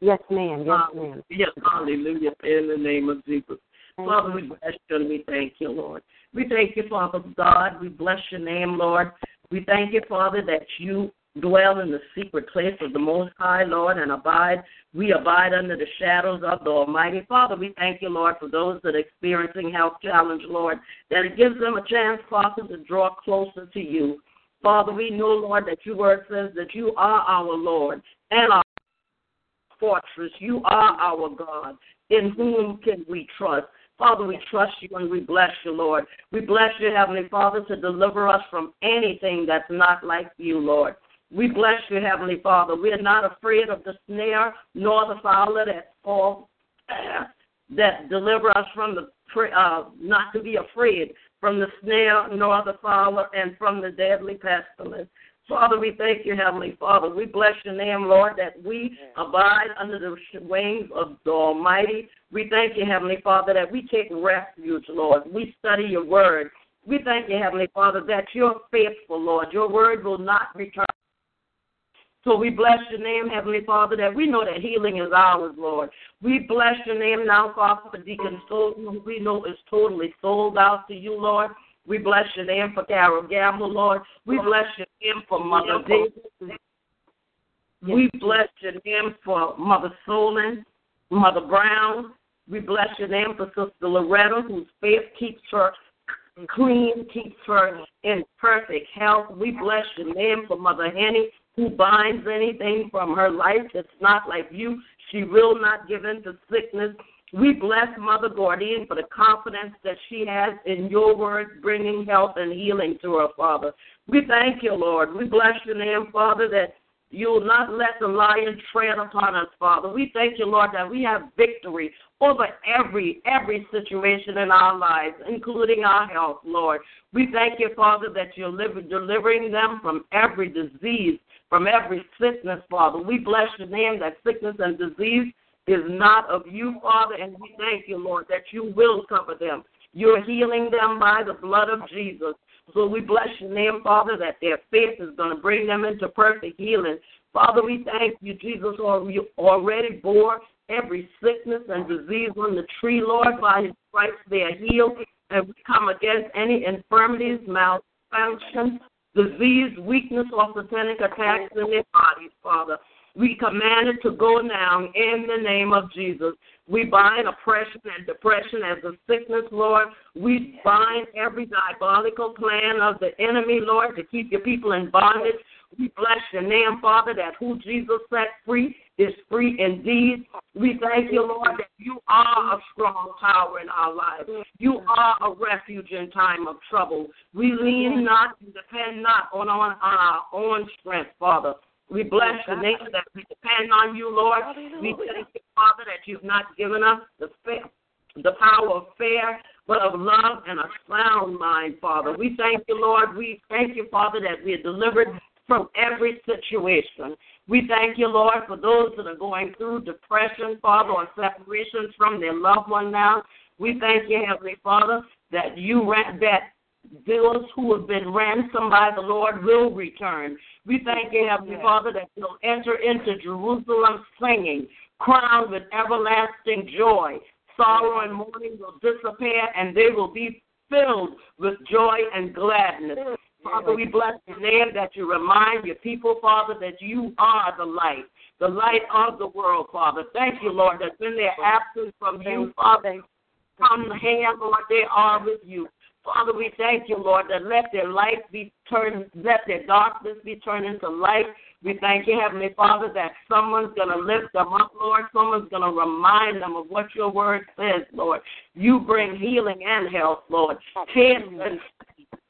Yes, ma'am. Yes, ma'am.
Yes, hallelujah. In the name of Jesus.
Thank
Father, we bless you and we thank you, Lord. We thank you, Father God. We bless your name, Lord. We thank you, Father, that you dwell in the secret place of the Most High, Lord, and abide. We abide under the shadows of the Almighty. Father, we thank you, Lord, for those that are experiencing health challenge, Lord, that it gives them a chance, Father, to draw closer to you. Father, we know, Lord, that your word says that you are our Lord and our fortress. You are our God. In whom can we trust? Father, we trust you and we bless you, Lord. We bless you, Heavenly Father, to deliver us from anything that's not like you, Lord. We bless you, Heavenly Father. We are not afraid of the snare nor the fowler that fall, that deliver us from the uh, not to be afraid from the snare nor the fowler and from the deadly pestilence. Father, we thank you, Heavenly Father. We bless your name, Lord, that we abide under the wings of the Almighty. We thank you, Heavenly Father, that we take refuge, Lord. We study your word. We thank you, Heavenly Father, that you're faithful, Lord. Your word will not return. So we bless your name, Heavenly Father, that we know that healing is ours, Lord. We bless your name now, Father, for Deacon Stoughton, who we know is totally sold out to you, Lord. We bless your name for Carol Gamble, Lord. We bless your name for Mother Davis. We bless your name for Mother Solon, Mother Brown. We bless your name for Sister Loretta, whose faith keeps her clean, keeps her in perfect health. We bless your name for Mother Henny, who binds anything from her life that's not like you. She will not give in to sickness. We bless Mother Guardian for the confidence that she has in your word, bringing health and healing to her, Father. We thank you, Lord. We bless your name, Father, that you'll not let the lion tread upon us, Father. We thank you, Lord, that we have victory over every every situation in our lives, including our health, Lord. We thank you, Father, that you're delivering them from every disease, from every sickness, Father. We bless your name that sickness and disease is not of you, Father, and we thank you, Lord, that you will cover them. You're healing them by the blood of Jesus. So we bless your name, Father, that their faith is going to bring them into perfect healing. Father, we thank you, Jesus, you already bore every sickness and disease on the tree, Lord. By his stripes they are healed. And we come against any infirmities, malfunction, disease, weakness, or satanic attacks in their bodies, Father. We command it to go now in the name of Jesus. We bind oppression and depression as a sickness, Lord. We bind every diabolical plan of the enemy, Lord, to keep your people in bondage. We bless your name, Father, that who Jesus set free is free indeed. We thank you, Lord, that you are a strong tower in our lives. You are a refuge in time of trouble. We lean not and depend not on, on our own strength, Father. We bless the name that we depend on you, Lord. We thank you, Father, that you've not given us the fear, the power of fear, but of love and a sound mind, Father. We thank you, Lord. We thank you, Father, that we are delivered from every situation. We thank you, Lord, for those that are going through depression, Father, or separation from their loved one now. We thank you, Heavenly Father, that you that those who have been ransomed by the Lord will return. We thank you, Heavenly Father, that you'll enter into Jerusalem singing, crowned with everlasting joy. Sorrow and mourning will disappear, and they will be filled with joy and gladness. Father, we bless your name that you remind your people, Father, that you are the light, the light of the world, Father. Thank you, Lord, that in their absence from you, Father, from the hand, Lord, they are with you. Father, we thank you, Lord, that let their light be turned, let their darkness be turned into light. We thank you, Heavenly Father, that someone's going to lift them up, Lord. Someone's going to remind them of what your word says, Lord. You bring healing and health, Lord. Cancer and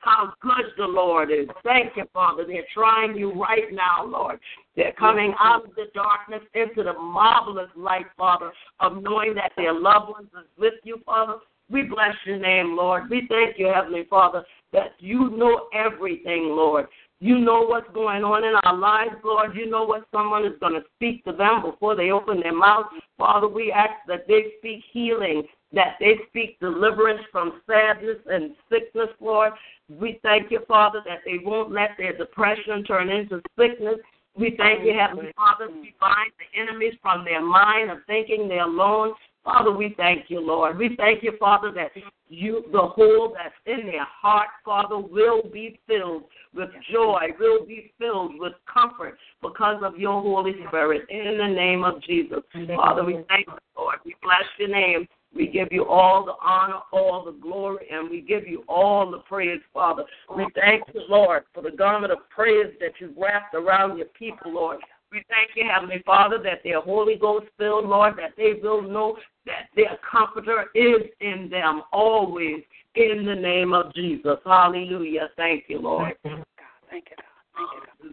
how good the Lord is. Thank you, Father. They're trying you right now, Lord. They're coming out of the darkness into the marvelous light, Father, of knowing that their loved ones are with you, Father. We bless your name, Lord. We thank you, Heavenly Father, that you know everything, Lord. You know what's going on in our lives, Lord. You know what someone is going to speak to them before they open their mouth. Father, we ask that they speak healing, that they speak deliverance from sadness and sickness, Lord. We thank you, Father, that they won't let their depression turn into sickness. We thank you, Heavenly Father, we bind the enemies from their mind of thinking they're alone. Father, we thank you, Lord. We thank you, Father, that you, the hole that's in their heart, Father, will be filled with joy, will be filled with comfort because of your Holy Spirit. In the name of Jesus. Father, we thank you, Lord. We bless your name. We give you all the honor, all the glory, and we give you all the praise, Father. We thank you, Lord, for the garment of praise that you wrapped around your people, Lord. We thank you, Heavenly Father, that they're Holy Ghost filled, Lord, that they will know that their comforter is in them always in the name of Jesus. Hallelujah. Thank you, Lord.
Thank you, God. Thank you, God.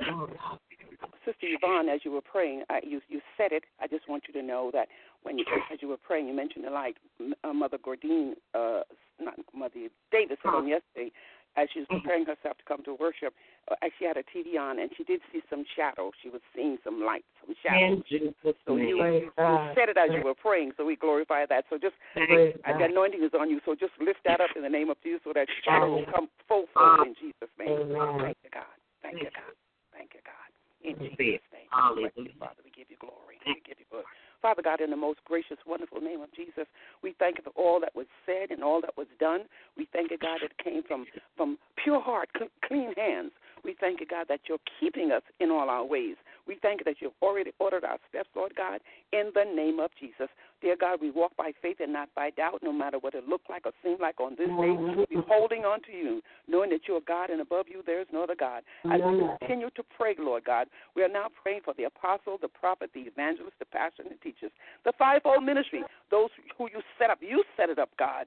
Hallelujah. Sister Yvonne, as you were praying, uh, you you said it. I just want you to know that when you, as you were praying, you mentioned the light. Uh, Mother Gordine, uh, not Mother Davis, on yesterday, as she was preparing herself to come to worship, uh, she had a TV on and she did see some shadow. She was seeing some light, some shadow. So you, you, you said it as you were praying, so we glorify that. So just uh, the anointing is on you, so just lift that up in the name of Jesus, so that shadow will come full force in Jesus' name. Thank you, God. Thank you, God. Thank you, God. In Jesus' name.
Hallelujah.
Father, we give you glory. We give you glory. Father God, in the most gracious, wonderful name of Jesus, we thank you for all that was said and all that was done. We thank you, God, that it came from, from pure heart, clean hands. We thank you, God, that you're keeping us in all our ways. We thank you that you've already ordered our steps, Lord God, in the name of Jesus. Dear God, we walk by faith and not by doubt, no matter what it looked like or seemed like on this day. Mm-hmm. We're holding on to you, knowing that you're God and above you there is no other God. As we mm-hmm. continue to pray, Lord God, we are now praying for the apostle, the prophet, the evangelist, the pastor, and the teachers, the fivefold ministry, those who you set up. You set it up, God.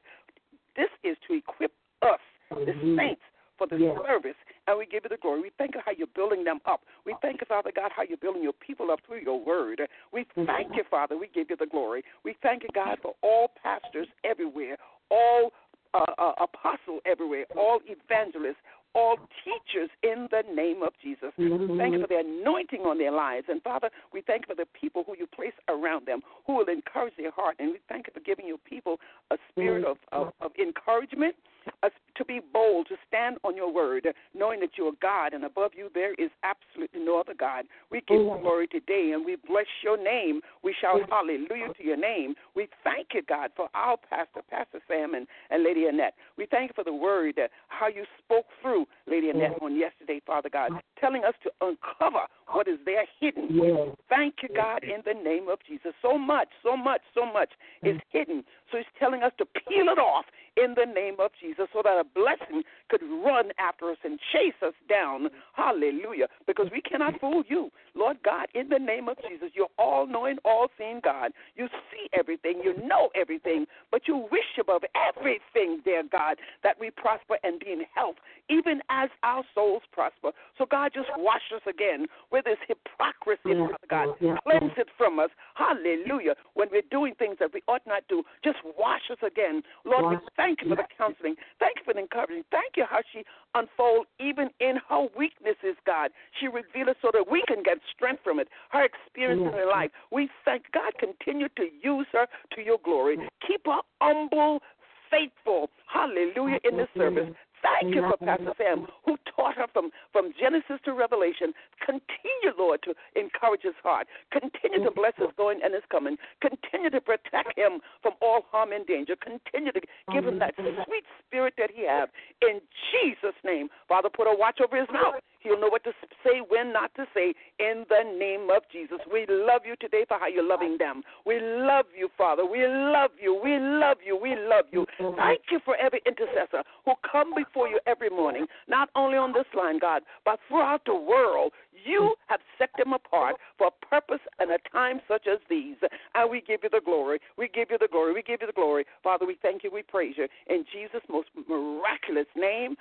This is to equip us, the mm-hmm. saints, for the yes. service, and we give you the glory. We thank you how you're building them up. We thank you, Father God, how you're building your people up through your word. We thank you, Father. We give you the glory. We thank you, God, for all pastors everywhere, all uh, uh, apostles everywhere, all evangelists, all teachers in the name of Jesus. Thank you for the anointing on their lives. And Father, we thank you for the people who you place around them who will encourage their heart. And we thank you for giving your people a spirit of, of, of encouragement, a, to be bold, to stand on your word, knowing that you're God and above you there is absolutely no other God. We give you glory today and we bless your name. We shout hallelujah to your name. We thank you, God, for our pastor, Pastor Sam and, and Lady Annette. We thank you for the word, uh, how you spoke through Lady Annette on yesterday, Father God, telling us to uncover what is there hidden.
Yes.
Thank you, God, in the name of Jesus. So much, so much, so much mm. is hidden. So He's telling us to peel it off in the name of Jesus so that a blessing could run after us and chase us down. Hallelujah. Because we cannot fool you. Lord God, in the name of Jesus, you're all knowing, all seeing God. You see everything, you know everything, but you wish above everything, dear God, that we prosper and be in health, even as our souls prosper. So, God, just wash us again with this hypocrisy, Father God. Cleanse it from us. Hallelujah. When we're doing things that we ought not do, just wash us again. Lord, we thank you for the counseling. Thank you for the encouraging. Thank you how she unfold even in her weaknesses, God. She revealed it so that we can get strength from it. Her experience in her life. We thank God. Continue to use her to your glory. Keep her humble, faithful. Hallelujah in this service. Thank you for Pastor Sam, who taught her from, from Genesis to Revelation. Continue, Lord, to encourage his heart. Continue to bless his going and his coming. Continue to protect him from all harm and danger. Continue to give him that sweet spirit that he have. In Jesus' name, Father, put a watch over his mouth. He'll know what to say, when not to say, in the name of Jesus. We love you today for how you're loving them. We love you, Father. We love you. We love you. We love you. Thank you for every intercessor who come before you every morning, not only on this line, God, but throughout the world. You have set them apart for a purpose and a time such as these. And we give you the glory. We give you the glory. We give you the glory. Father, we thank you. We praise you. In Jesus' most miraculous name,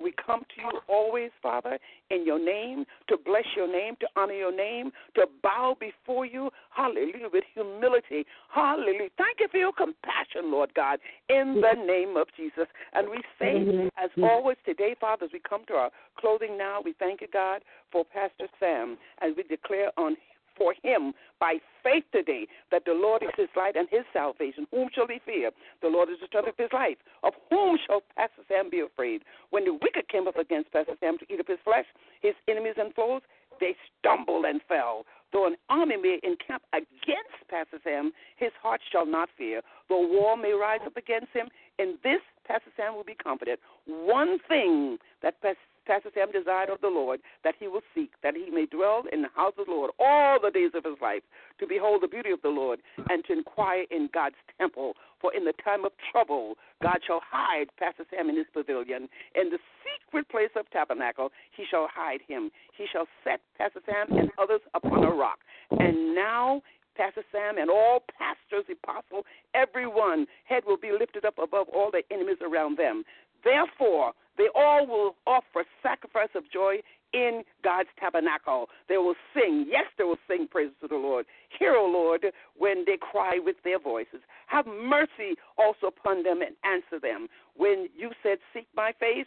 we come to you always, Father, in your name, to bless your name, to honor your name, to bow before you, hallelujah, with humility. Hallelujah. Thank you for your compassion, Lord God, in the name of Jesus. And we say, as always today, Father, as we come to our clothing now, we thank you, God, for Pastor Sam, as we declare on for him by faith today that the Lord is his light and his salvation. Whom shall he fear? The Lord is the strength of his life. Of whom shall Pastor Sam be afraid? When the wicked came up against Pastor Sam to eat up his flesh, his enemies and foes, they stumbled and fell. Though an army may encamp against Pastor Sam, his heart shall not fear. Though war may rise up against him, in this Pastor Sam will be confident. One thing that Pastor Pastor Sam desired of the Lord that he will seek, that he may dwell in the house of the Lord all the days of his life, to behold the beauty of the Lord, and to inquire in God's temple. For in the time of trouble, God shall hide Pastor Sam in his pavilion. In the secret place of tabernacle, he shall hide him. He shall set Pastor Sam and others upon a rock. And now Pastor Sam and all pastors, apostles, everyone, head will be lifted up above all their enemies around them. Therefore, they all will offer sacrifice of joy in God's tabernacle. They will sing. Yes, they will sing praises to the Lord. Hear, O Lord, when they cry with their voices. Have mercy also upon them and answer them. When you said, Seek my face,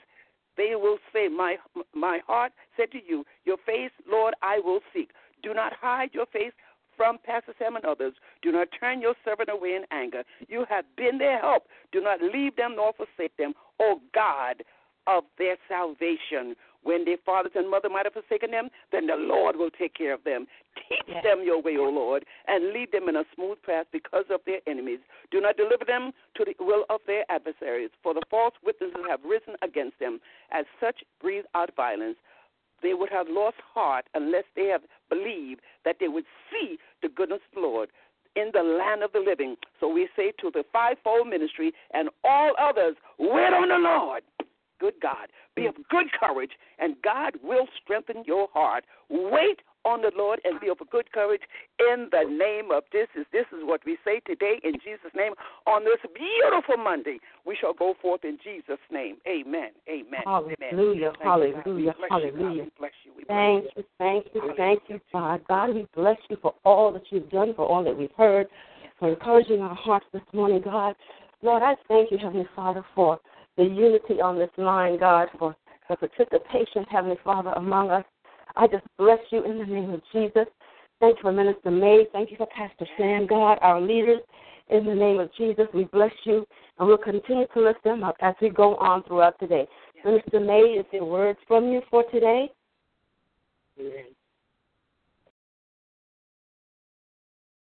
they will say, My my heart said to you, Your face, Lord, I will seek. Do not hide your face from Pastor Sam and others. Do not turn your servant away in anger. You have been their help. Do not leave them nor forsake them, O God of their salvation. When their fathers and mother might have forsaken them, then the Lord will take care of them. Teach yes. them your way, O Lord, and lead them in a smooth path because of their enemies. Do not deliver them to the will of their adversaries, for the false witnesses have risen against them. As such, breathe out violence they would have lost heart unless they have believed that they would see the goodness of the Lord in the land of the living. So we say to the fivefold ministry and all others, wait on the Lord. Good God, be of mm. good courage, and God will strengthen your heart. Wait on the Lord and be of good courage in the name of this is this is what we say today in Jesus' name on this beautiful Monday. We shall go forth in Jesus' name. Amen. Amen.
Hallelujah. Hallelujah. Hallelujah. Thank you. Thank you. Thank you, God. God, we bless you for all that you've done, for all that we've heard, for encouraging our hearts this morning, God. Lord, I thank you, Heavenly Father, for the unity on this line, God, for the participation, Heavenly Father, among us. I just bless you in the name of Jesus. Thank you for Minister May. Thank you for Pastor Sam, God, our leaders. In the name of Jesus, we bless you, and we'll continue to lift them up as we go on throughout today. day. Minister May, is there words from you for today?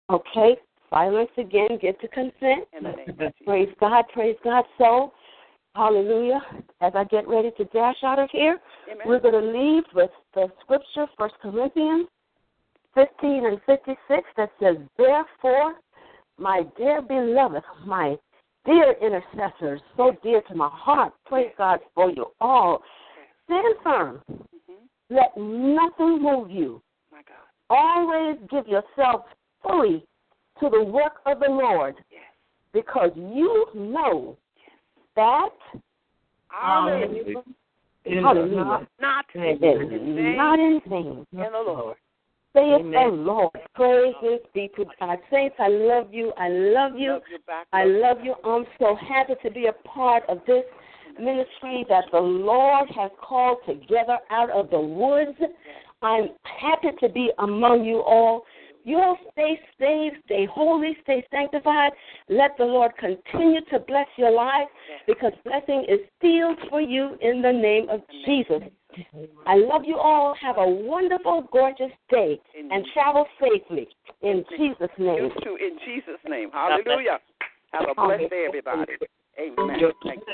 Okay, silence again, get to consent. Praise God, praise God. So, Hallelujah. As I get ready to dash out of here, Amen. we're going to leave with the scripture, First Corinthians 15 and 56, that says, Therefore, my dear beloved, my dear intercessors, so dear to my heart, praise God for you all. Stand firm. Mm-hmm. Let nothing move you. Always give yourself fully to the work of the Lord yes. because you know that um,
Hallelujah.
Hallelujah.
Not,
in vain. Not in vain.
In the Lord.
Say it, the oh, Lord. Praises be to God. Saints, I love you. I love you.
Love you back,
I love you. I'm so happy to be a part of this ministry that the Lord has called together out of the woods. I'm happy to be among you all. You all stay saved, stay holy, stay sanctified. Let the Lord continue to bless your life because blessing is sealed for you in the name of Jesus. I love you all. Have a wonderful, gorgeous day and travel safely. In Jesus' name.
You too, in Jesus' name. Hallelujah. Have a blessed day, everybody. Amen. Thank you,